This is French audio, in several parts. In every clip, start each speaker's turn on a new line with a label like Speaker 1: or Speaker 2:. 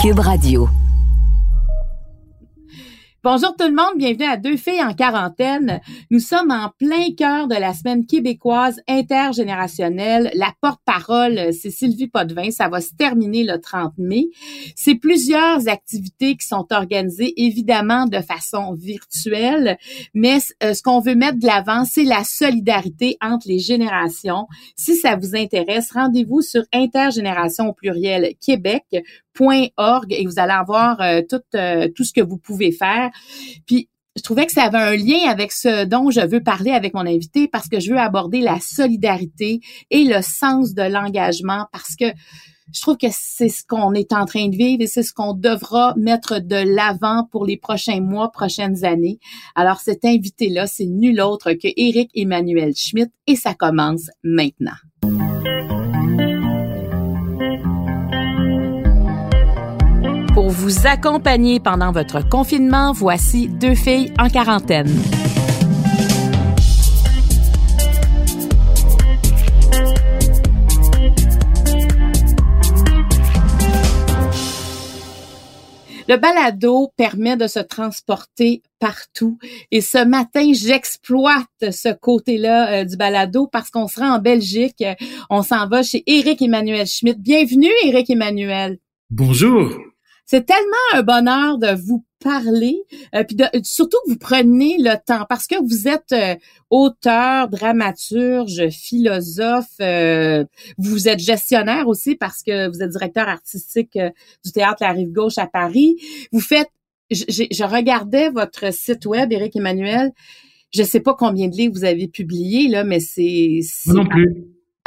Speaker 1: Cube Radio.
Speaker 2: Bonjour tout le monde, bienvenue à Deux filles en quarantaine. Nous sommes en plein cœur de la semaine québécoise intergénérationnelle. La porte-parole, c'est Sylvie Potvin. Ça va se terminer le 30 mai. C'est plusieurs activités qui sont organisées évidemment de façon virtuelle, mais euh, ce qu'on veut mettre de l'avant, c'est la solidarité entre les générations. Si ça vous intéresse, rendez-vous sur intergénération au pluriel Québec .org et vous allez avoir euh, tout, euh, tout ce que vous pouvez faire. Puis je trouvais que ça avait un lien avec ce dont je veux parler avec mon invité parce que je veux aborder la solidarité et le sens de l'engagement parce que je trouve que c'est ce qu'on est en train de vivre et c'est ce qu'on devra mettre de l'avant pour les prochains mois, prochaines années. Alors cet invité-là, c'est nul autre que Éric Emmanuel Schmidt et ça commence maintenant. Pour vous accompagner pendant votre confinement, voici deux filles en quarantaine. Le balado permet de se transporter partout. Et ce matin, j'exploite ce côté-là euh, du balado parce qu'on sera en Belgique. On s'en va chez Éric Emmanuel Schmidt. Bienvenue, Éric Emmanuel.
Speaker 3: Bonjour.
Speaker 2: C'est tellement un bonheur de vous parler, euh, puis de, surtout que vous prenez le temps parce que vous êtes euh, auteur, dramaturge, philosophe, euh, vous êtes gestionnaire aussi parce que vous êtes directeur artistique du théâtre La Rive Gauche à Paris. Vous faites, je, je regardais votre site web, Éric Emmanuel. Je sais pas combien de livres vous avez publiés là, mais c'est
Speaker 3: non plus.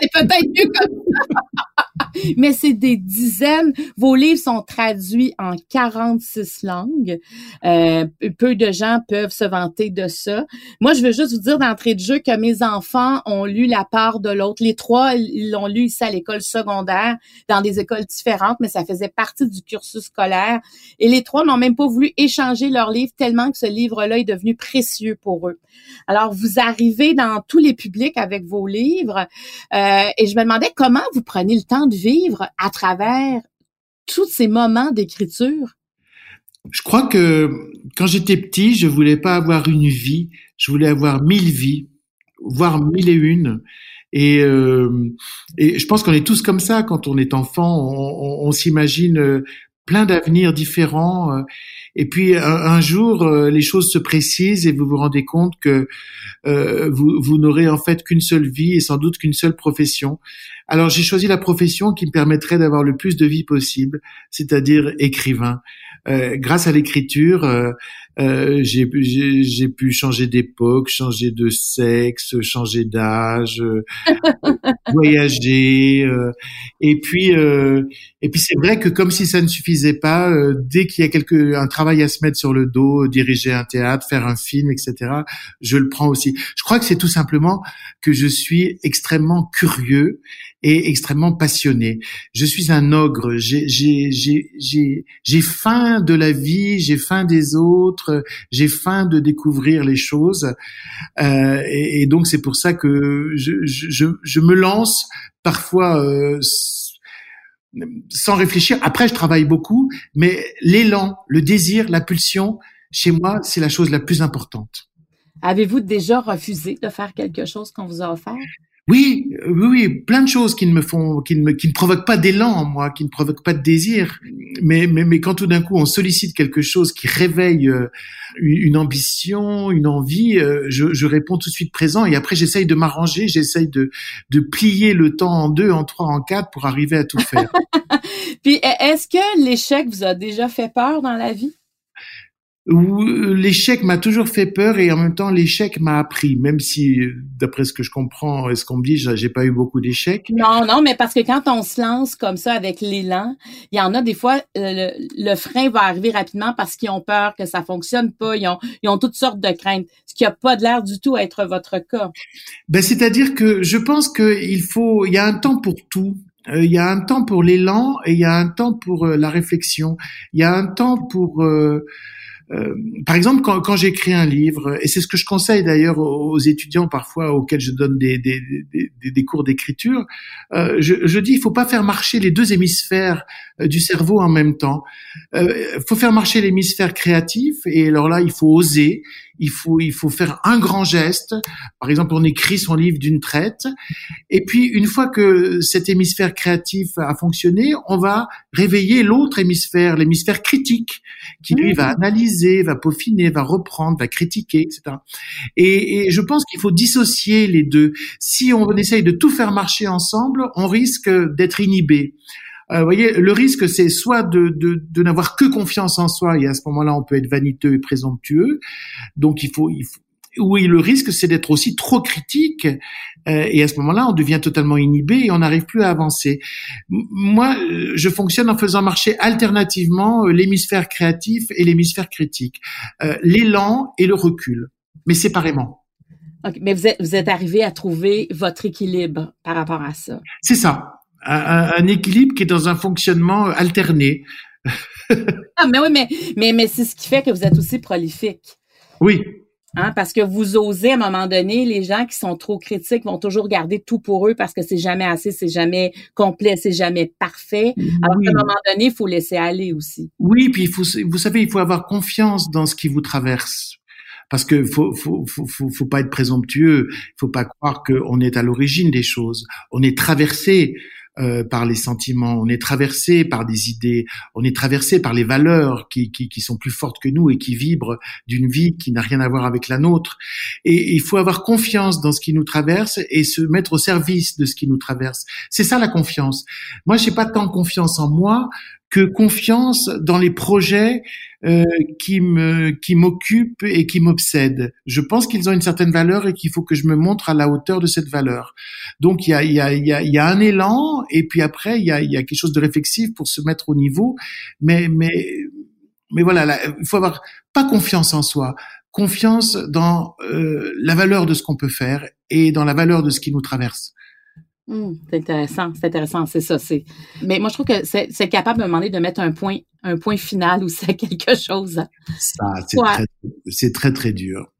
Speaker 2: c'est peut-être mieux comme ça. Mais c'est des dizaines. Vos livres sont traduits en 46 langues. Euh, peu de gens peuvent se vanter de ça. Moi, je veux juste vous dire d'entrée de jeu que mes enfants ont lu La part de l'autre. Les trois, ils l'ont lu ici à l'école secondaire, dans des écoles différentes, mais ça faisait partie du cursus scolaire. Et les trois n'ont même pas voulu échanger leur livre tellement que ce livre-là est devenu précieux pour eux. Alors, vous arrivez dans tous les publics avec vos livres. Euh, et je me demandais comment vous prenez le temps vivre à travers tous ces moments d'écriture?
Speaker 3: Je crois que quand j'étais petit, je voulais pas avoir une vie, je voulais avoir mille vies, voire mille et une. Et, euh, je pense qu'on est tous comme ça quand on est enfant, on, s'imagine euh, plein d'avenirs différents. Euh, et puis un, jour, les choses se précisent et vous vous rendez compte que vous n'aurez en fait qu'une seule vie et sans doute qu'une seule profession. Alors j'ai choisi la profession qui me permettrait d'avoir le plus de vie possible, c'est-à-dire écrivain. Euh, grâce à l'écriture, euh, euh, j'ai pu changer d'époque, changer de sexe, changer d'âge, euh, voyager. Euh, et puis, et puis c'est vrai que comme si ça ne suffisait pas, dès qu'il y a quelque un travail à se mettre sur le dos, diriger un théâtre, faire un film, etc., je le prends aussi. Je crois que c'est tout simplement que je suis extrêmement curieux et extrêmement passionné. Je suis un ogre. J'ai faim de la vie, j'ai faim des autres j'ai faim de découvrir les choses, euh, et, donc c'est pour ça que je, je, je me lance parfois euh, sans réfléchir. Après, je travaille beaucoup, mais l'élan, le désir, la pulsion, chez moi, c'est la chose la plus importante.
Speaker 2: Avez-vous déjà refusé de faire quelque chose qu'on vous a offert?
Speaker 3: Oui, oui, oui, plein de choses qui ne me font, qui ne me, qui ne provoquent pas d'élan en moi, qui ne provoquent pas de désir. Mais, mais, mais quand tout d'un coup on sollicite quelque chose qui réveille euh, une ambition, une envie, euh, je, je réponds tout de suite présent. Et après j'essaye de m'arranger, j'essaye de, de plier le temps en deux, en trois, en quatre pour arriver à tout faire.
Speaker 2: Puis est-ce que l'échec vous a déjà fait peur dans la vie?
Speaker 3: Euh, l'échec m'a toujours fait peur et en même temps l'échec m'a appris, même si d'après ce que je comprends et ce qu'on me dit, j'ai pas eu beaucoup d'échecs.
Speaker 2: Non, non, mais parce que quand on se lance comme ça avec l'élan, il y en a des fois euh, le, frein va arriver rapidement parce qu'ils ont peur que ça fonctionne pas, ils ont, ils ont toutes sortes de craintes, ce qui a pas de l'air du tout à être votre cas.
Speaker 3: Ben c'est-à-dire que je pense qu'il faut, il y a un temps pour tout. Euh, il y a un temps pour l'élan et il y a un temps pour la réflexion. Il y a un temps pour euh, par exemple, quand, quand j'écris un livre, et c'est ce que je conseille d'ailleurs aux, étudiants parfois auxquels je donne des, des, des, des cours d'écriture, euh, je, je, dis il faut pas faire marcher les deux hémisphères euh, du cerveau en même temps. Il euh, faut faire marcher l'hémisphère créatif, et alors là, il faut oser, il faut, il faut faire un grand geste. Par exemple, on écrit son livre d'une traite. Et puis, une fois que cet hémisphère créatif a fonctionné, on va réveiller l'autre hémisphère, l'hémisphère critique, qui lui va mmh. analyser, va peaufiner, va reprendre, va critiquer, etc. Et, et je pense qu'il faut dissocier les deux. Si on essaye de tout faire marcher ensemble, on risque d'être inhibé. Euh, vous voyez, le risque, c'est soit de, de, de n'avoir que confiance en soi, et à ce moment-là, on peut être vaniteux et présomptueux. Donc, il faut, il faut oui, le risque, c'est d'être aussi trop critique, euh, et à ce moment-là, on devient totalement inhibé et on n'arrive plus à avancer. Moi, je fonctionne en faisant marcher alternativement euh, l'hémisphère créatif et l'hémisphère critique, euh, l'élan et le recul, mais séparément.
Speaker 2: mais vous êtes, vous êtes arrivé à trouver votre équilibre par rapport à ça.
Speaker 3: C'est ça un, équilibre qui est dans un fonctionnement alterné.
Speaker 2: ah, mais oui, mais, mais, mais c'est ce qui fait que vous êtes aussi prolifique.
Speaker 3: Oui.
Speaker 2: Hein, parce que vous osez à un moment donné, les gens qui sont trop critiques vont toujours garder tout pour eux parce que c'est jamais assez, c'est jamais complet, c'est jamais parfait. Alors qu'à un moment donné, il faut laisser aller aussi.
Speaker 3: Oui, puis il faut, vous savez, il faut avoir confiance dans ce qui vous traverse parce que faut faut faut faut, pas être présomptueux, il faut pas croire qu'on est à l'origine des choses. On est traversé euh, par les sentiments, on est traversé par des idées, on est traversé par les valeurs qui, qui, qui sont plus fortes que nous et qui vibrent d'une vie qui n'a rien à voir avec la nôtre. Et il faut avoir confiance dans ce qui nous traverse et se mettre au service de ce qui nous traverse. C'est ça la confiance. Moi, j'ai pas tant confiance en moi que confiance dans les projets euh, qui me qui m'occupent et qui m'obsèdent. Je pense qu'ils ont une certaine valeur et qu'il faut que je me montre à la hauteur de cette valeur. Donc il y a il y a il y a, y a un élan et puis après il y a il y a quelque chose de réflexif pour se mettre au niveau. Mais mais mais voilà, il faut avoir pas confiance en soi, confiance dans euh, la valeur de ce qu'on peut faire et dans la valeur de ce qui nous traverse.
Speaker 2: Mmh, c'est intéressant, c'est intéressant, c'est ça. C'est. Mais moi, je trouve que c'est capable de demander de mettre un point, un point final ou c'est quelque chose.
Speaker 3: Ça, c'est très, c'est très très dur.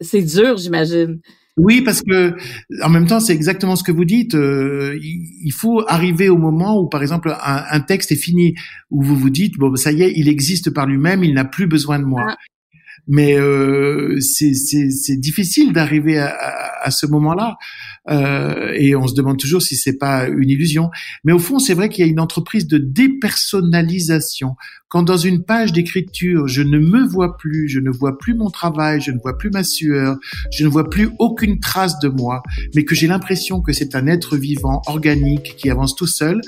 Speaker 2: C'est dur, j'imagine.
Speaker 3: Oui, parce que en même temps, c'est exactement ce que vous dites. Euh, il faut arriver au moment où, par exemple, un, un, texte est fini, où vous vous dites bon, ça y est, il existe par lui-même, il n'a plus besoin de moi. Ah. Mais euh, c'est difficile d'arriver à, à, ce moment-là. Euh, et on se demande toujours si c'est pas une illusion. Mais au fond, c'est vrai qu'il y a une entreprise de dépersonnalisation. Quand dans une page d'écriture, je ne me vois plus, je ne vois plus mon travail, je ne vois plus ma sueur, je ne vois plus aucune trace de moi, mais que j'ai l'impression que c'est un être vivant, organique, qui avance tout seul,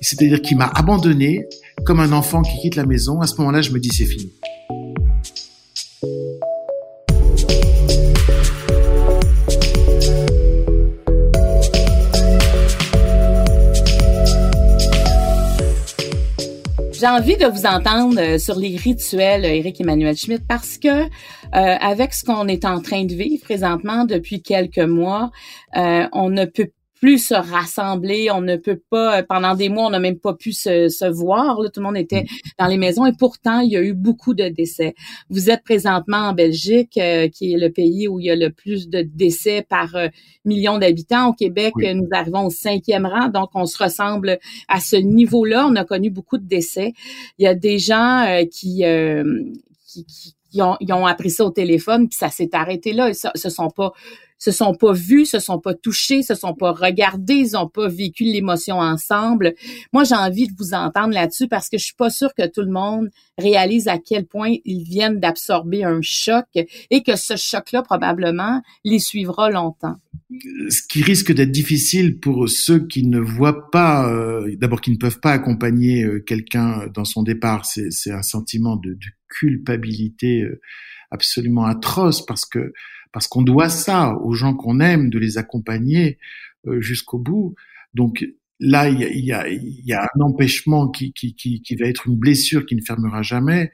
Speaker 3: c'est-à-dire qui m'a abandonné comme un enfant qui quitte la maison, à ce moment-là, je me dis c'est fini.
Speaker 2: J'ai envie de vous entendre euh, sur les rituels, Eric Emmanuel Schmidt, parce que euh, avec ce qu'on est en train de vivre présentement depuis quelques mois, euh, on ne peut plus se rassembler, on ne peut pas, pendant des mois, on n'a même pas pu se, se voir, là, tout le monde était mm. dans les maisons et pourtant, il y a eu beaucoup de décès. Vous êtes présentement en Belgique, euh, qui est le pays où il y a le plus de décès par euh, million d'habitants. Au Québec, nous arrivons au cinquième rang, donc on se ressemble à ce niveau-là. On a connu beaucoup de décès. Il y a des gens euh, qui, qui, qui ont, ils ont appris ça au téléphone, puis ça s'est arrêté là. Ce, ce sont pas se sont pas vus, se sont pas touchés, se sont pas regardés, ils ont pas vécu l'émotion ensemble. Moi, j'ai envie de vous entendre là-dessus parce que je suis pas sûre que tout le monde réalise à quel point ils viennent d'absorber un choc et que ce choc-là, probablement, les suivra longtemps.
Speaker 3: Ce qui risque d'être difficile pour ceux qui ne voient pas, euh, d'abord qui ne peuvent pas accompagner euh, quelqu'un dans son départ, c'est un sentiment de, de culpabilité euh, absolument atroce parce que parce qu'on doit ça aux gens qu'on aime, de les accompagner euh, jusqu'au bout. Donc là, il y a, y, a, un empêchement qui, qui, qui, qui, va être une blessure qui ne fermera jamais.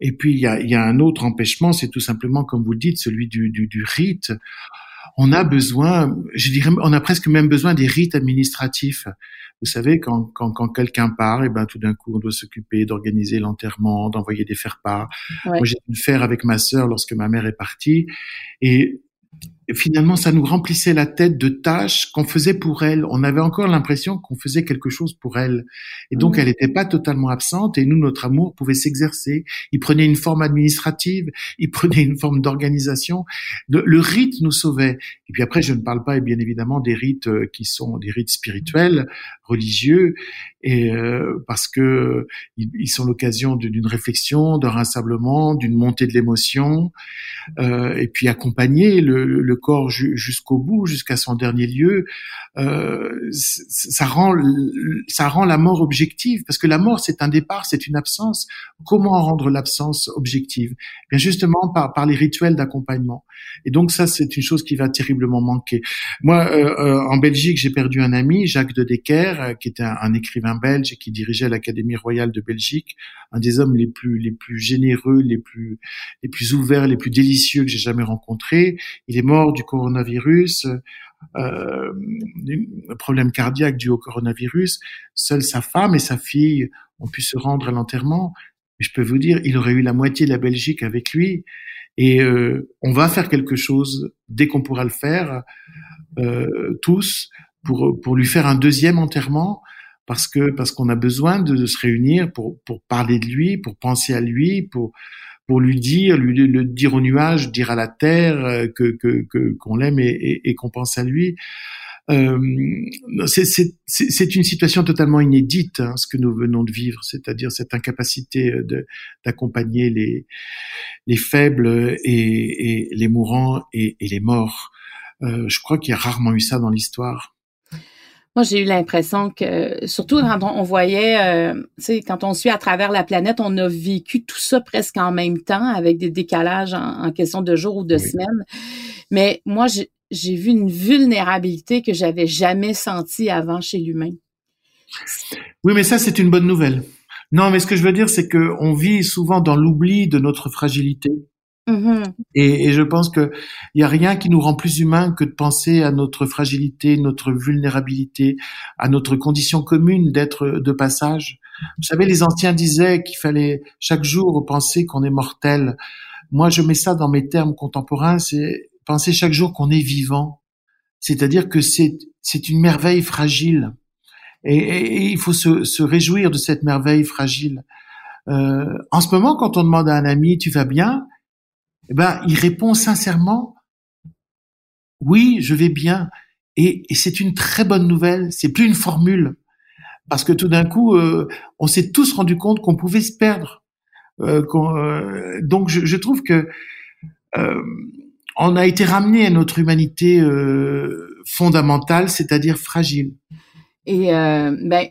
Speaker 3: Et puis il y a, y a un autre empêchement, c'est tout simplement, comme vous le dites, celui du, du, du rite. On a besoin, je dirais, on a presque même besoin des rites administratifs. Vous savez, quand, quand, quand quelqu'un part, et eh ben tout d'un coup, on doit s'occuper d'organiser l'enterrement, d'envoyer des faire-part. Moi, j'ai dû le faire avec ma sœur lorsque ma mère est partie, et finalement, ça nous remplissait la tête de tâches qu'on faisait pour elle. On avait encore l'impression qu'on faisait quelque chose pour elle. Et donc, mmh. elle n'était pas totalement absente et nous, notre amour pouvait s'exercer. Il prenait une forme administrative, il prenait une forme d'organisation. Le, rite nous sauvait. Et puis après, je ne parle pas, bien évidemment, des rites euh, qui sont des rites spirituels, religieux, et euh, parce que ils, sont l'occasion d'une réflexion, d'un rassemblement, d'une montée de l'émotion, euh, et puis accompagner le, le corps jusqu'au bout, jusqu'à son dernier lieu, euh, ça rend ça rend la mort objective, parce que la mort c'est un départ, c'est une absence. Comment rendre l'absence objective? Eh Bien justement par par les rituels d'accompagnement. Et donc ça c'est une chose qui va terriblement manquer. Moi euh, euh, en Belgique j'ai perdu un ami, Jacques de Decker, qui était un écrivain belge et qui dirigeait l'Académie royale de Belgique, un des hommes les plus les plus généreux, les plus les plus ouverts, les plus délicieux que j'ai jamais rencontrés. Il est mort du coronavirus, euh, un problème cardiaque dû au coronavirus. Seule sa femme et sa fille ont pu se rendre à l'enterrement. Je peux vous dire, il aurait eu la moitié de la Belgique avec lui. Et euh, on va faire quelque chose dès qu'on pourra le faire, euh, tous, pour, pour lui faire un deuxième enterrement parce que parce qu'on a besoin de, de, se réunir pour pour parler de lui, pour penser à lui, pour pour lui dire, lui le dire au nuage, dire à la terre euh, que que qu'on l'aime et, et, qu'on pense à lui. Euh, c'est une situation totalement inédite, hein, ce que nous venons de vivre, c'est-à-dire cette incapacité d'accompagner les, les faibles et, et les mourants et, et les morts. Euh, je crois qu'il y a rarement eu ça dans l'histoire.
Speaker 2: Moi, j'ai eu l'impression que, surtout quand on, voyait, euh, tu sais, quand on suit à travers la planète, on a vécu tout ça presque en même temps, avec des décalages en, question de jours ou de semaines. Mais moi, j'ai vu une vulnérabilité que j'avais jamais sentie avant chez l'humain.
Speaker 3: Oui, mais ça, c'est une bonne nouvelle. Non, mais ce que je veux dire, c'est que on vit souvent dans l'oubli de notre fragilité. Mm-hmm. Et, je pense que il y a rien qui nous rend plus humains que de penser à notre fragilité, notre vulnérabilité, à notre condition commune d'être de passage. Vous savez, les anciens disaient qu'il fallait chaque jour penser qu'on est mortel. Moi, je mets ça dans mes termes contemporains, c'est penser chaque jour qu'on est vivant. C'est-à-dire que c'est c'est une merveille fragile. Et, et, il faut se, se réjouir de cette merveille fragile. Euh, en ce moment, quand on demande à un ami, tu vas bien? Eh ben, il répond sincèrement, oui, je vais bien. Et, c'est une très bonne nouvelle. C'est plus une formule, parce que tout d'un coup, euh, on s'est tous rendu compte qu'on pouvait se perdre. Euh, euh, donc, je, trouve que on a été ramené à notre humanité fondamentale, c'est-à-dire fragile.
Speaker 2: Et ben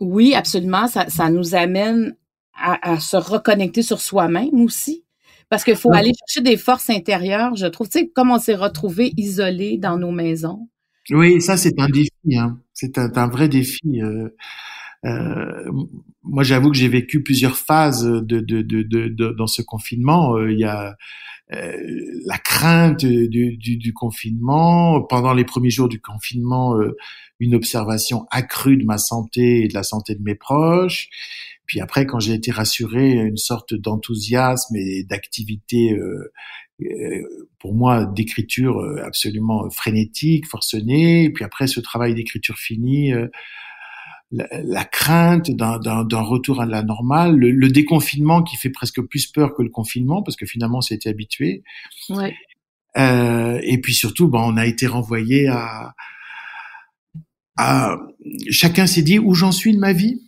Speaker 2: oui, absolument, ça, ça nous amène à, à se reconnecter sur soi-même aussi. Parce qu'il faut aller chercher des forces intérieures, je trouve. Tu sais, comme on s'est retrouvés isolés dans nos maisons.
Speaker 3: Oui, ça, c'est un défi. Hein. C'est un, vrai défi. Euh, euh, moi, j'avoue que j'ai vécu plusieurs phases de, de, de, de dans ce confinement. Euh, il y a euh, la crainte du, du, du, confinement. Pendant les premiers jours du confinement, euh, une observation accrue de ma santé et de la santé de mes proches. Puis après, quand j'ai été rassuré, une sorte d'enthousiasme et d'activité, pour moi, d'écriture absolument frénétique, forcenée. Puis après, ce travail d'écriture fini, la, la, crainte d'un retour à la normale, le, déconfinement qui fait presque plus peur que le confinement, parce que finalement, c'était habitué. Ouais. Euh, et puis surtout, ben, on a été renvoyé à, à chacun s'est dit où j'en suis de ma vie?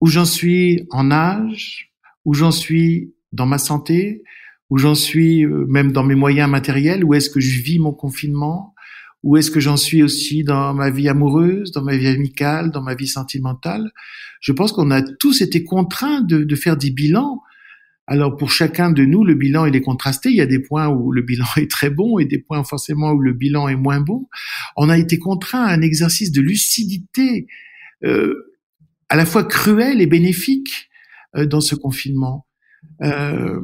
Speaker 3: Où j'en suis en âge, où j'en suis dans ma santé, où j'en suis euh, même dans mes moyens matériels, où est-ce que je vis mon confinement, où est-ce que j'en suis aussi dans ma vie amoureuse, dans ma vie amicale, dans ma vie sentimentale? Je pense qu'on a tous été contraints de, de, faire des bilans. Alors pour chacun de nous, le bilan il est contrasté. Il y a des points où le bilan est très bon et des points forcément où le bilan est moins bon. On a été contraints à un exercice de lucidité. Euh, à la fois cruel et bénéfique euh, dans ce confinement. Euh,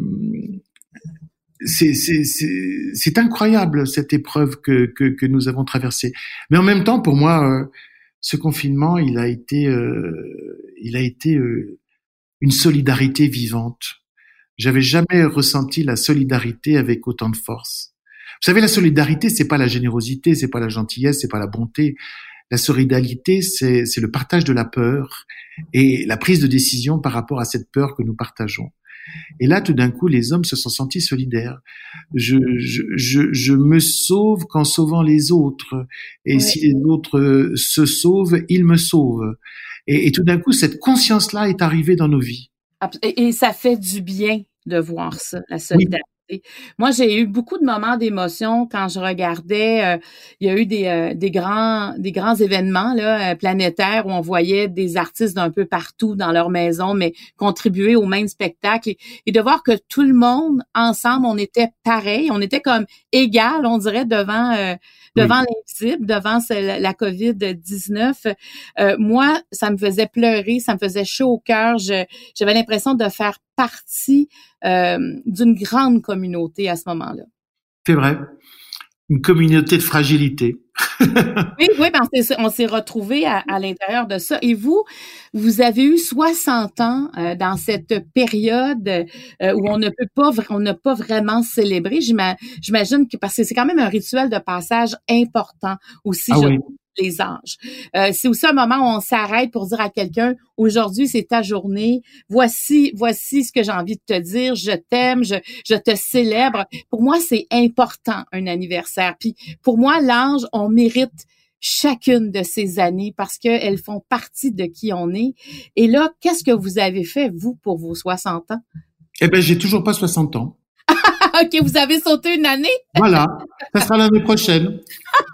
Speaker 3: c'est incroyable cette épreuve que, que, que, nous avons traversée. Mais en même temps, pour moi, euh, ce confinement, il a été, euh, il a été euh, une solidarité vivante. J'avais jamais ressenti la solidarité avec autant de force. Vous savez, la solidarité, c'est pas la générosité, c'est pas la gentillesse, c'est pas la bonté. La solidarité, c'est le partage de la peur et la prise de décision par rapport à cette peur que nous partageons. Et là, tout d'un coup, les hommes se sont sentis solidaires. Je, je, je, je me sauve qu'en sauvant les autres. Et si les autres euh, se sauvent, ils me sauvent. Et, et tout d'un coup, cette conscience-là est arrivée dans nos vies.
Speaker 2: Et, ça fait du bien de voir ça, la solidarité. Moi, j'ai eu beaucoup de moments d'émotion quand je regardais. Euh, il y a eu des, euh, des grands des grands événements là, euh, planétaires où on voyait des artistes d'un peu partout dans leur maison, mais contribuer au même spectacle et, de voir que tout le monde ensemble, on était pareil, on était comme égal, on dirait devant devant l'invisible, devant la COVID-19. moi, ça me faisait pleurer, ça me faisait chaud au cœur. J'avais l'impression de faire partie euh, d'une grande communauté à ce moment-là.
Speaker 3: C'est vrai. Une communauté de fragilité.
Speaker 2: oui, oui, ben on s'est retrouvés à, l'intérieur de ça. Et vous, vous avez eu 60 ans euh, dans cette période euh, où on ne peut pas, on n'a pas vraiment célébré. J'imagine que parce que c'est quand même un rituel de passage important aussi. Ah les âges. Euh, c'est aussi un moment où on s'arrête pour dire à quelqu'un aujourd'hui c'est ta journée. Voici voici ce que j'ai envie de te dire. Je t'aime, je, je te célèbre. Pour moi c'est important un anniversaire. Puis pour moi l'âge on mérite chacune de ces années parce qu'elles font partie de qui on est. Et là, qu'est-ce que vous avez fait, vous, pour vos 60 ans?
Speaker 3: Eh ben, j'ai toujours pas 60 ans.
Speaker 2: OK, vous avez sauté une année?
Speaker 3: voilà, ça sera l'année prochaine.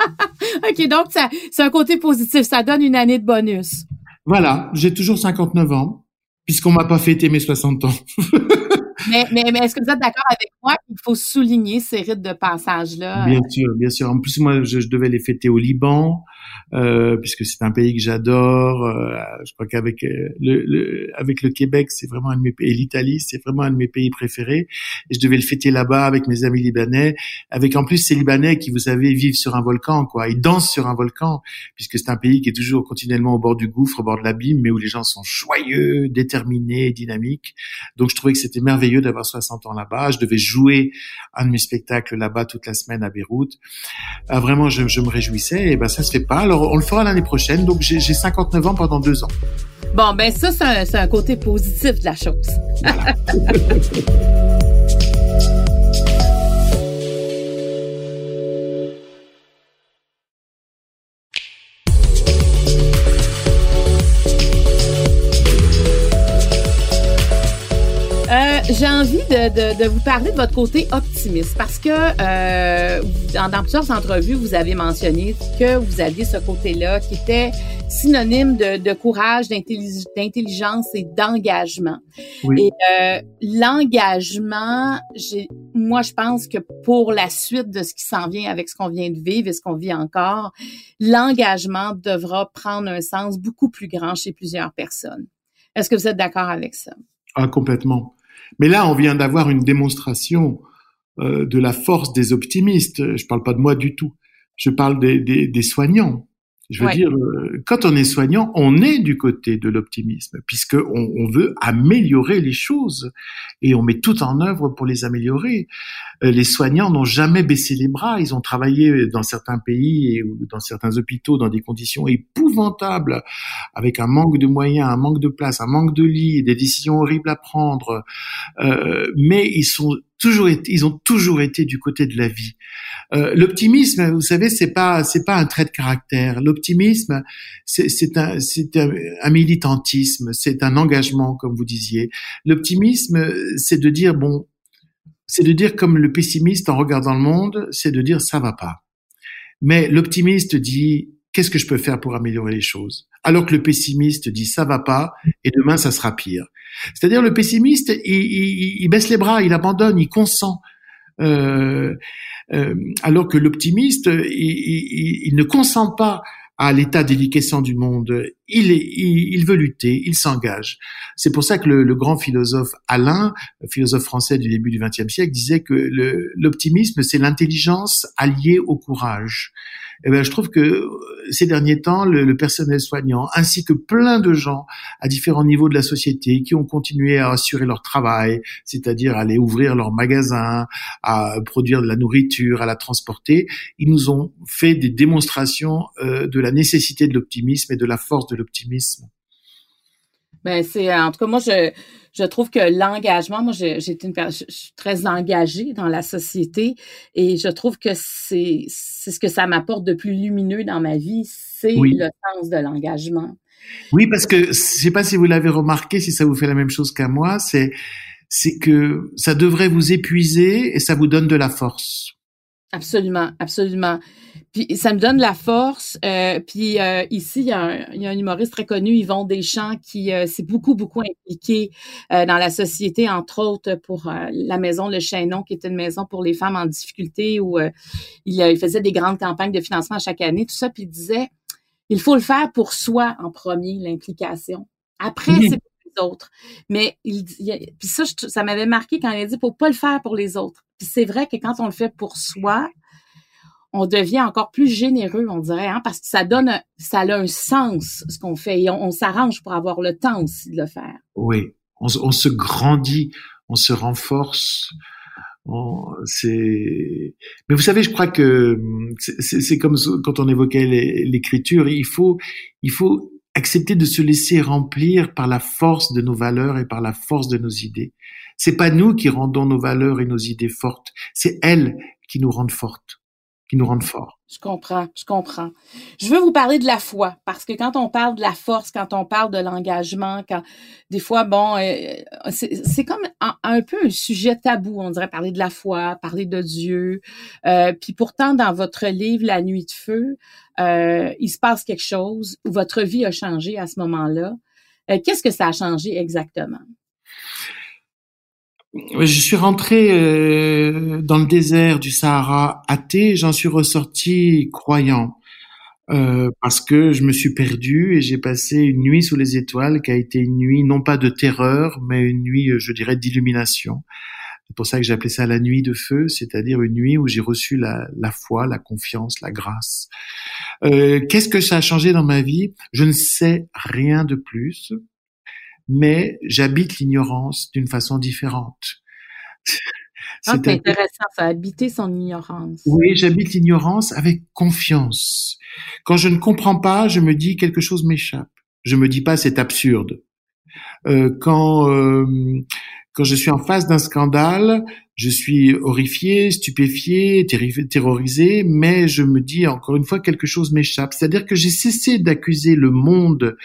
Speaker 2: OK, donc c'est un côté positif, ça donne une année de bonus.
Speaker 3: Voilà, j'ai toujours 59 ans, puisqu'on m'a pas fêté mes 60 ans.
Speaker 2: Mais, mais, mais est-ce que vous êtes d'accord avec moi? Qu'il faut souligner ces rites de passage-là?
Speaker 3: Bien sûr, bien sûr. En plus, moi, je, devais les fêter au Liban, puisque c'est un pays que j'adore. Euh, je crois qu'avec euh, le, le, avec le Québec, c'est vraiment un de mes pays, l'Italie, c'est vraiment un de mes pays préférés. Et je devais le fêter là-bas avec mes amis libanais, avec en plus ces Libanais qui, vous savez, vivent sur un volcan, quoi. Ils dansent sur un volcan, puisque c'est un pays qui est toujours continuellement au bord du gouffre, au bord de l'abîme, mais où les gens sont joyeux, déterminés, dynamiques. Donc, je trouvais que c'était merveilleux d'avoir 60 ans là-bas. Je devais jouer un de mes spectacles là-bas toute la semaine à Beyrouth. Ah, vraiment, je, me réjouissais. Et ben, ça se fait pas. Alors, on le fera l'année prochaine. Donc, j'ai 59 ans pendant deux ans.
Speaker 2: Bon, ben ça, c'est un, un, côté positif de la chose. Voilà. j'ai envie de, de, vous parler de votre côté optimiste parce que euh, dans, dans, plusieurs entrevues, vous avez mentionné que vous aviez ce côté-là qui était synonyme de, de courage, d'intelligence et d'engagement. Et euh, l'engagement, moi, je pense que pour la suite de ce qui s'en vient avec ce qu'on vient de vivre et ce qu'on vit encore, l'engagement devra prendre un sens beaucoup plus grand chez plusieurs personnes. Est-ce que vous êtes d'accord avec ça?
Speaker 3: Ah, complètement. Mais là, on vient d'avoir une démonstration euh, de la force des optimistes. Je ne parle pas de moi du tout. Je parle des, soignants. Je veux dire, euh, quand on est soignant, on est du côté de l'optimisme, puisque on, on, veut améliorer les choses et on met tout en œuvre pour les améliorer. Euh, les soignants n'ont jamais baissé les bras. Ils ont travaillé dans certains pays et dans certains hôpitaux dans des conditions épouvantables, avec un manque de moyens, un manque de place, un manque de lits, des décisions horribles à prendre. Euh, mais ils sont toujours ils ont toujours été du côté de la vie. Euh, l'optimisme, vous savez, c'est pas c'est pas un trait de caractère. L'optimisme, c'est un c'est un, militantisme, c'est un engagement, comme vous disiez. L'optimisme, c'est de dire bon, c'est de dire comme le pessimiste en regardant le monde, c'est de dire ça va pas. Mais l'optimiste dit qu'est-ce que je peux faire pour améliorer les choses? Alors que le pessimiste dit ça va pas et demain ça sera pire. C'est-à-dire le pessimiste, il, baisse les bras, il abandonne, il consent. Euh, euh, alors que l'optimiste, il, ne consent pas à l'état déliquescent du monde, il, il, veut lutter, il s'engage. C'est pour ça que le, grand philosophe Alain, philosophe français du début du XXe siècle, disait que l'optimisme, c'est l'intelligence alliée au courage. Eh ben, je trouve que euh, ces derniers temps, le, le, personnel soignant, ainsi que plein de gens à différents niveaux de la société qui ont continué à assurer leur travail, c'est-à-dire aller ouvrir leur magasin, à produire de la nourriture, à la transporter, ils nous ont fait des démonstrations euh, de la nécessité de l'optimisme et de la force de l'optimisme.
Speaker 2: Ben c'est en tout cas moi je je trouve que l'engagement, moi, j'ai une je, suis très engagée dans la société et je trouve que c'est c'est ce que ça m'apporte de plus lumineux dans ma vie, c'est le sens de l'engagement.
Speaker 3: Oui, parce que je sais pas si vous l'avez remarqué, si ça vous fait la même chose qu'à moi, c'est c'est que ça devrait vous épuiser et ça vous donne de la force.
Speaker 2: Absolument, absolument. Puis ça me donne la force. Euh, puis euh, ici, il y, a un, il y, a un, humoriste très connu, Yvon Deschamps, qui euh, s'est beaucoup, beaucoup impliqué euh, dans la société, entre autres pour la maison Le Chaînon, qui est une maison pour les femmes en difficulté, où il, il, faisait des grandes campagnes de financement chaque année, tout ça. Puis il disait, il faut le faire pour soi en premier, l'implication. Après, c'est pour les autres. Mais il, il puis ça, ça m'avait marqué quand il a dit, faut pas le faire pour les autres. Puis c'est vrai que quand on le fait pour soi, on devient encore plus généreux, on dirait, hein, parce que ça donne, ça a un sens ce qu'on fait et on, s'arrange pour avoir le temps aussi de le faire.
Speaker 3: Oui, on, se grandit, on se renforce. C'est, mais vous savez, je crois que c'est comme quand on évoquait l'écriture, il faut, il faut accepter de se laisser remplir par la force de nos valeurs et par la force de nos idées. C'est pas nous qui rendons nos valeurs et nos idées fortes, c'est elles qui nous rendent fortes
Speaker 2: Je comprends, je comprends. Je veux vous parler de la foi parce que quand on parle de la force, quand on parle de l'engagement, quand des fois, bon, euh, c'est comme un, peu un sujet tabou, on dirait parler de la foi, parler de Dieu. Euh, puis pourtant, dans votre livre La Nuit de feu, euh, il se passe quelque chose où votre vie a changé à ce moment-là. Euh, qu'est-ce que ça a changé exactement?
Speaker 3: Je suis rentré euh, dans le désert du Sahara athée, j'en suis ressorti croyant. Euh, parce que je me suis perdu et j'ai passé une nuit sous les étoiles qui a été une nuit non pas de terreur, mais une nuit, euh, je dirais, d'illumination. C'est pour ça que appelé ça la nuit de feu, c'est-à-dire une nuit où j'ai reçu la, la, foi, la confiance, la grâce. Euh, Qu'est-ce que ça a changé dans ma vie? Je ne sais rien de plus mais j'habite l'ignorance d'une façon différente.
Speaker 2: Ah, c'est intéressant, ça, habiter son ignorance.
Speaker 3: Oui, j'habite l'ignorance avec confiance. Quand je ne comprends pas, je me dis quelque chose m'échappe. Je me dis pas c'est absurde. Euh, quand euh, quand je suis en face d'un scandale, je suis horrifié, stupéfié, terrorisé, mais je me dis encore une fois quelque chose m'échappe. C'est-à-dire que j'ai cessé d'accuser le monde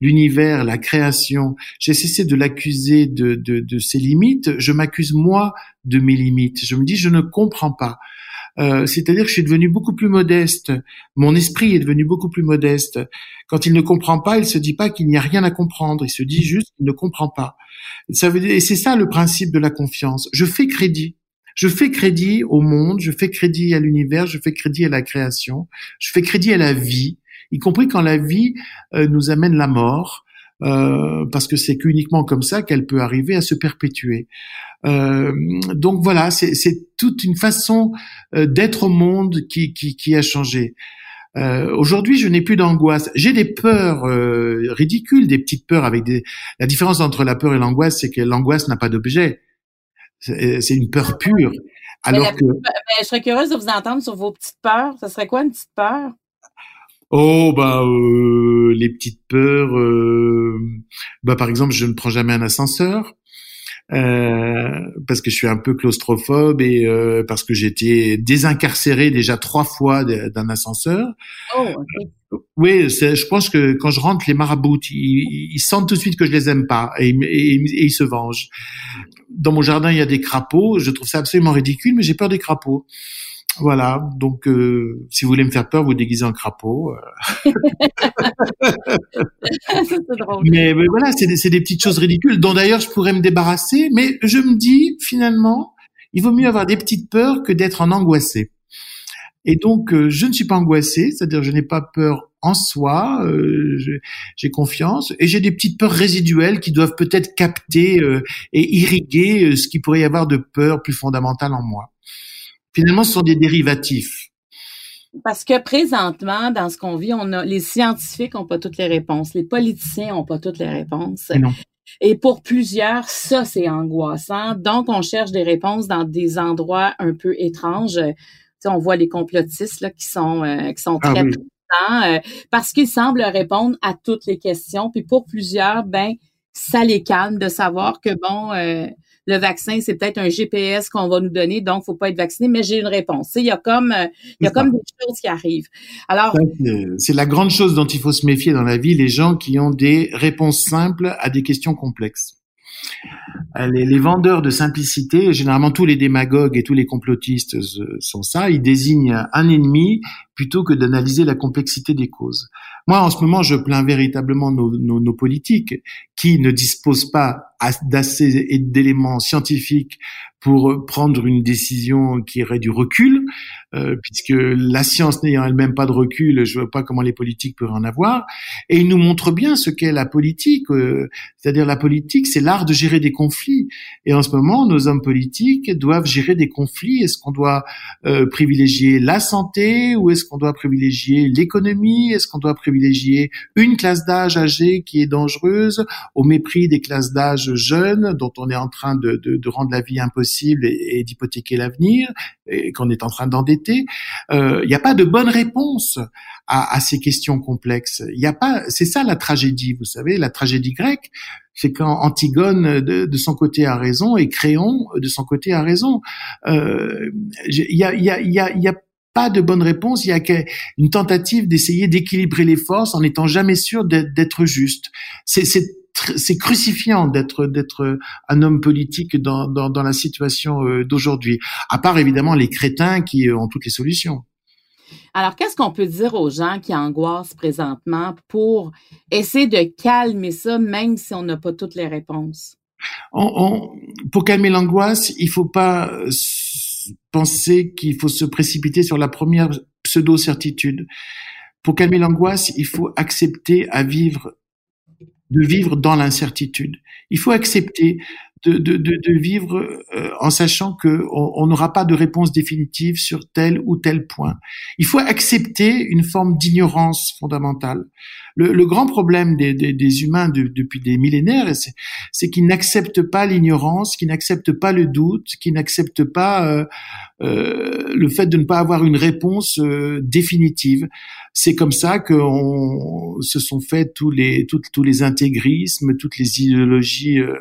Speaker 3: l'univers, la création, j'ai cessé de l'accuser de, de, de, ses limites, je m'accuse moi de mes limites. Je me dis, je ne comprends pas. Euh, c'est-à-dire que je suis devenu beaucoup plus modeste. Mon esprit est devenu beaucoup plus modeste. Quand il ne comprend pas, il se dit pas qu'il n'y a rien à comprendre. Il se dit juste qu'il ne comprend pas. Ça veut dire, et c'est ça le principe de la confiance. Je fais crédit. Je fais crédit au monde, je fais crédit à l'univers, je fais crédit à la création, je fais crédit à la vie, y compris quand la vie euh, nous amène la mort, euh, parce que c'est qu'uniquement comme ça qu'elle peut arriver à se perpétuer. Euh, donc voilà, c'est toute une façon d'être au monde qui, qui, qui a changé. Aujourd'hui, je n'ai plus d'angoisse. J'ai des peurs ridicules, des petites peurs avec des. La différence entre la peur et l'angoisse, c'est que l'angoisse n'a pas d'objet. C'est une peur pure. Alors que.
Speaker 2: je serais curieuse de vous entendre sur vos petites peurs. Ce serait quoi une petite peur?
Speaker 3: Oh bah euh, les petites peurs. Euh, bah par exemple, je ne prends jamais un ascenseur. Euh, parce que je suis un peu claustrophobe et euh, parce que j'ai été désincarcéré déjà trois fois d'un ascenseur. Oh, Oui, je pense que quand je rentre, les marabouts, ils, sentent tout de suite que je les aime pas et, et, ils se vengent. Dans mon jardin, il y a des crapauds. Je trouve ça absolument ridicule, mais j'ai peur des crapauds. Voilà, donc euh, si vous voulez me faire peur, vous déguisez en crapaud. Euh. mais, mais, voilà, c'est des, des, petites choses ridicules dont d'ailleurs je pourrais me débarrasser, mais je me dis finalement, il vaut mieux avoir des petites peurs que d'être en angoissé. Et donc, euh, je ne suis pas angoissé, c'est-à-dire je n'ai pas peur en soi, euh, j'ai confiance, et j'ai des petites peurs résiduelles qui doivent peut-être capter euh, et irriguer ce qui pourrait y avoir de peur plus fondamentale en moi. Finalement, ce sont des dérivatifs.
Speaker 2: Parce que présentement, dans ce qu'on vit, on a les scientifiques n'ont pas toutes les réponses, les politiciens n'ont pas toutes les réponses.
Speaker 3: Et non.
Speaker 2: Et pour plusieurs, ça, c'est angoissant. Donc, on cherche des réponses dans des endroits un peu étranges. Tu on voit les complotistes là, qui sont, euh, qui sont ah très euh, parce qu'ils semblent répondre à toutes les questions. Puis pour plusieurs, ben, ça les calme de savoir que, bon, euh, le vaccin, c'est peut-être un GPS qu'on va nous donner, donc faut pas être vacciné, mais j'ai une réponse. Il y a comme, euh, il y a comme des choses qui arrivent.
Speaker 3: Alors, c'est la grande chose dont il faut se méfier dans la vie, les gens qui ont des réponses simples à des questions complexes. Euh, les, vendeurs de simplicité, généralement tous les démagogues et tous les complotistes sont ça, ils désignent un ennemi plutôt que d'analyser la complexité des causes. Moi, en ce moment, je plains véritablement nos, politiques qui ne disposent pas d'assez d'éléments scientifiques pour prendre une décision qui aurait du recul, euh, puisque la science n'ayant elle-même pas de recul, je vois pas comment les politiques peuvent en avoir. Et il nous montre bien ce qu'est la politique, euh, c'est-à-dire la politique, c'est l'art de gérer des conflits. Et en ce moment, nos hommes politiques doivent gérer des conflits. Est-ce qu'on doit euh, privilégier la santé ou est-ce qu'on doit privilégier l'économie? Est-ce qu'on doit privilégier une classe d'âge âgée qui est dangereuse au mépris des classes d'âge jeunes dont on est en train de, de, rendre la vie impossible et, d'hypothéquer l'avenir et qu'on est en train d'endetter? Euh, il n'y a pas de bonne réponse à, ces questions complexes. Il n'y a pas. C'est ça la tragédie, vous savez, la tragédie grecque. C'est quand Antigone de, son côté a raison et Créon de son côté a raison. Euh, il y a, y a, y a, y a pas de bonne réponse, il y a une tentative d'essayer d'équilibrer les forces en n'étant jamais sûr d'être juste. C'est c'est crucifiant d'être d'être un homme politique dans, dans, dans la situation euh, d'aujourd'hui. À part évidemment les crétins qui ont toutes les solutions.
Speaker 2: Alors, qu'est-ce qu'on peut dire aux gens qui angoissent présentement pour essayer de calmer ça, même si on n'a pas toutes les réponses?
Speaker 3: On, pour calmer l'angoisse, il faut pas penser qu'il faut se précipiter sur la première pseudo-certitude. Pour calmer l'angoisse, il faut accepter à vivre de vivre dans l'incertitude. Il faut accepter de, de, de, de vivre euh, en sachant que on n'aura pas de réponse définitive sur tel ou tel point. Il faut accepter une forme d'ignorance fondamentale. Le, le, grand problème des, des, des humains depuis des millénaires, c'est qu'ils n'acceptent pas l'ignorance, qu'ils n'acceptent pas le doute, qu'ils n'acceptent pas euh, euh, le fait de ne pas avoir une réponse euh, définitive. C'est comme ça que se sont faits tous les tous les intégrismes, toutes les idéologies euh,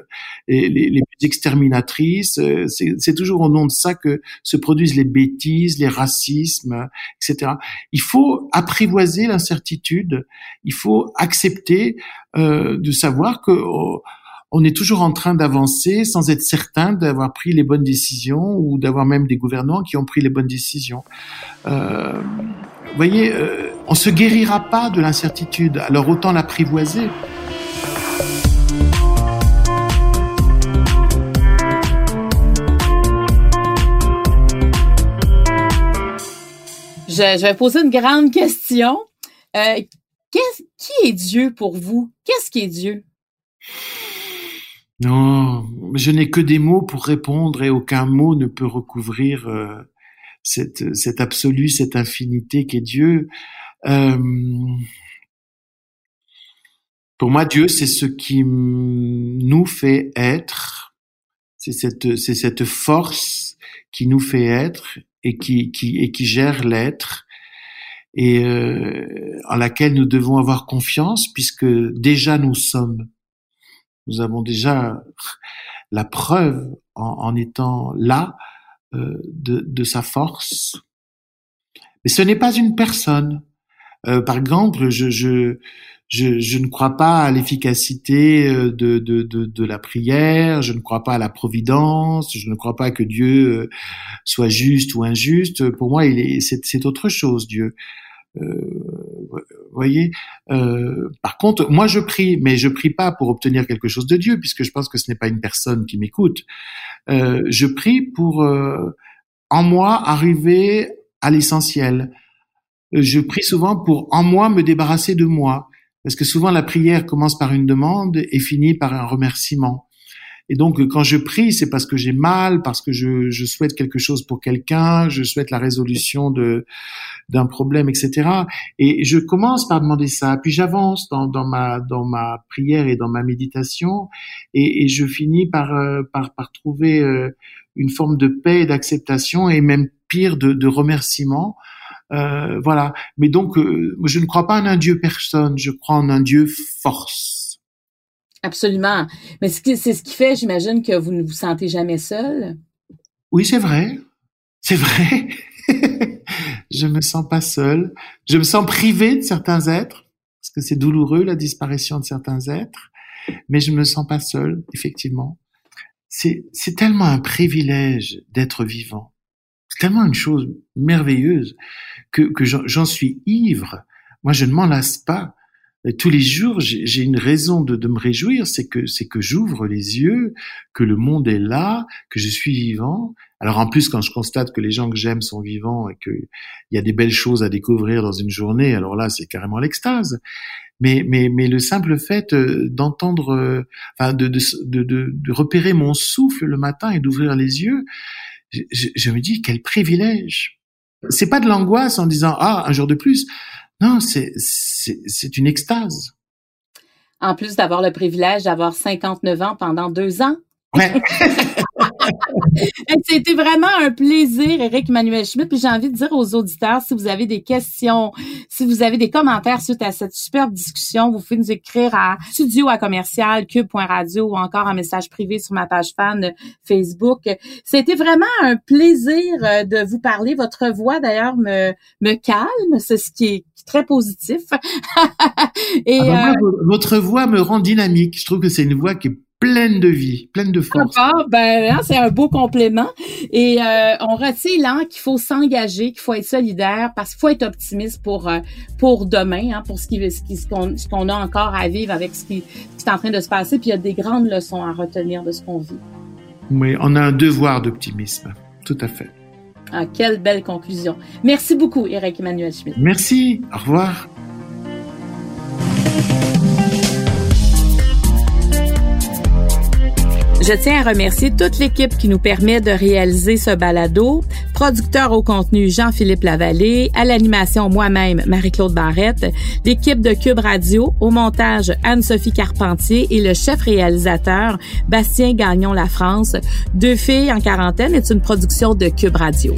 Speaker 3: les, plus exterminatrices. C'est toujours au nom de ça que se produisent les bêtises, les racismes, etc. Il faut apprivoiser l'incertitude. Il faut accepter de savoir que oh, on est toujours en train d'avancer sans être certain d'avoir pris les bonnes décisions ou d'avoir même des gouvernants qui ont pris les bonnes décisions. Euh, voyez, euh, on se guérira pas de l'incertitude, alors autant l'apprivoiser.
Speaker 2: Je, vais poser une grande question. Euh, qui est Dieu pour vous? Qu'est-ce qui est Dieu?
Speaker 3: Non, je n'ai que des mots pour répondre et aucun mot ne peut recouvrir euh, cette, cette absolu, cette infinité qu'est Dieu. Euh, pour moi, Dieu, c'est ce qui nous fait être, c'est cette, c'est cette force qui nous fait être et qui, qui, et qui gère l'être et euh, en laquelle nous devons avoir confiance puisque déjà nous sommes. Nous avons déjà la preuve en, étant là euh, de, sa force. Mais ce n'est pas une personne. Euh, par exemple, je, je, je, ne crois pas à l'efficacité euh, de, de, de, la prière, je ne crois pas à la providence, je ne crois pas que Dieu soit juste ou injuste. Pour moi, il est, c'est, autre chose, Dieu. Euh, voyez. Euh, par contre, moi je prie, mais je prie pas pour obtenir quelque chose de Dieu, puisque je pense que ce n'est pas une personne qui m'écoute. Euh, je prie pour euh, en moi arriver à l'essentiel. Je prie souvent pour en moi me débarrasser de moi, parce que souvent la prière commence par une demande et finit par un remerciement. Et donc, quand je prie, c'est parce que j'ai mal, parce que je, je, souhaite quelque chose pour quelqu'un, je souhaite la résolution de d'un problème, etc. Et je commence par demander ça, puis j'avance dans, dans ma dans ma prière et dans ma méditation, et, et je finis par, euh, par par trouver euh, une forme de paix, d'acceptation et même pire de, de remerciement. Euh, voilà. Mais donc, euh, je ne crois pas en un Dieu personne, je crois en un Dieu force.
Speaker 2: Absolument. Mais c'est ce qui fait, j'imagine, que vous ne vous sentez jamais seul.
Speaker 3: Oui, c'est vrai. C'est vrai. je me sens pas seul. Je me sens privé de certains êtres, parce que c'est douloureux la disparition de certains êtres, mais je me sens pas seul, effectivement. C'est, c'est tellement un privilège d'être vivant. C'est tellement une chose merveilleuse que, que j'en suis ivre. Moi, je ne m'en lasse pas tous les jours, j'ai une raison de, de me réjouir, c'est que c'est que j'ouvre les yeux, que le monde est là, que je suis vivant. Alors en plus, quand je constate que les gens que j'aime sont vivants et qu'il y a des belles choses à découvrir dans une journée, alors là, c'est carrément l'extase. Mais, mais, mais le simple fait euh, d'entendre, euh, enfin, de, de, de, de, repérer mon souffle le matin et d'ouvrir les yeux, je, me dis quel privilège. C'est pas de l'angoisse en disant ah un jour de plus. Non, c'est une extase.
Speaker 2: En plus d'avoir le privilège d'avoir 59 ans pendant deux ans.
Speaker 3: Ouais.
Speaker 2: C'était vraiment un plaisir, Eric Manuel Schmitt. Puis j'ai envie de dire aux auditeurs, si vous avez des questions, si vous avez des commentaires suite à cette superbe discussion, vous pouvez nous écrire à studio à commercial cube.radio ou encore un message privé sur ma page fan Facebook. C'était vraiment un plaisir euh, de vous parler. Votre voix d'ailleurs me, me calme, c'est ce qui est très positif.
Speaker 3: Et ah euh, votre voix me rend dynamique. Je trouve que c'est une voix qui est pleine de vie, pleine de force.
Speaker 2: ben hein, c'est un beau complément. Et euh, on retient là qu'il faut s'engager, qu'il faut être solidaire, parce qu'il faut être optimiste pour euh, pour demain, hein, pour ce qui ce qu'on ce qu'on a encore à vivre avec ce qui, ce qui est en train de se passer. Puis il y a des grandes leçons à retenir de ce qu'on vit.
Speaker 3: Oui, on a un devoir d'optimisme, tout à fait.
Speaker 2: Ah, quelle belle conclusion. Merci beaucoup, Eric Emmanuel Schmidt.
Speaker 3: Merci. Au revoir.
Speaker 2: Je tiens à remercier toute l'équipe qui nous permet de réaliser ce balado. Producteur au contenu Jean-Philippe Lavallée, à l'animation moi-même Marie-Claude Barrette, l'équipe de Cube Radio, au montage Anne-Sophie Carpentier et le chef réalisateur Bastien Gagnon La France. Deux filles en quarantaine est une production de Cube Radio.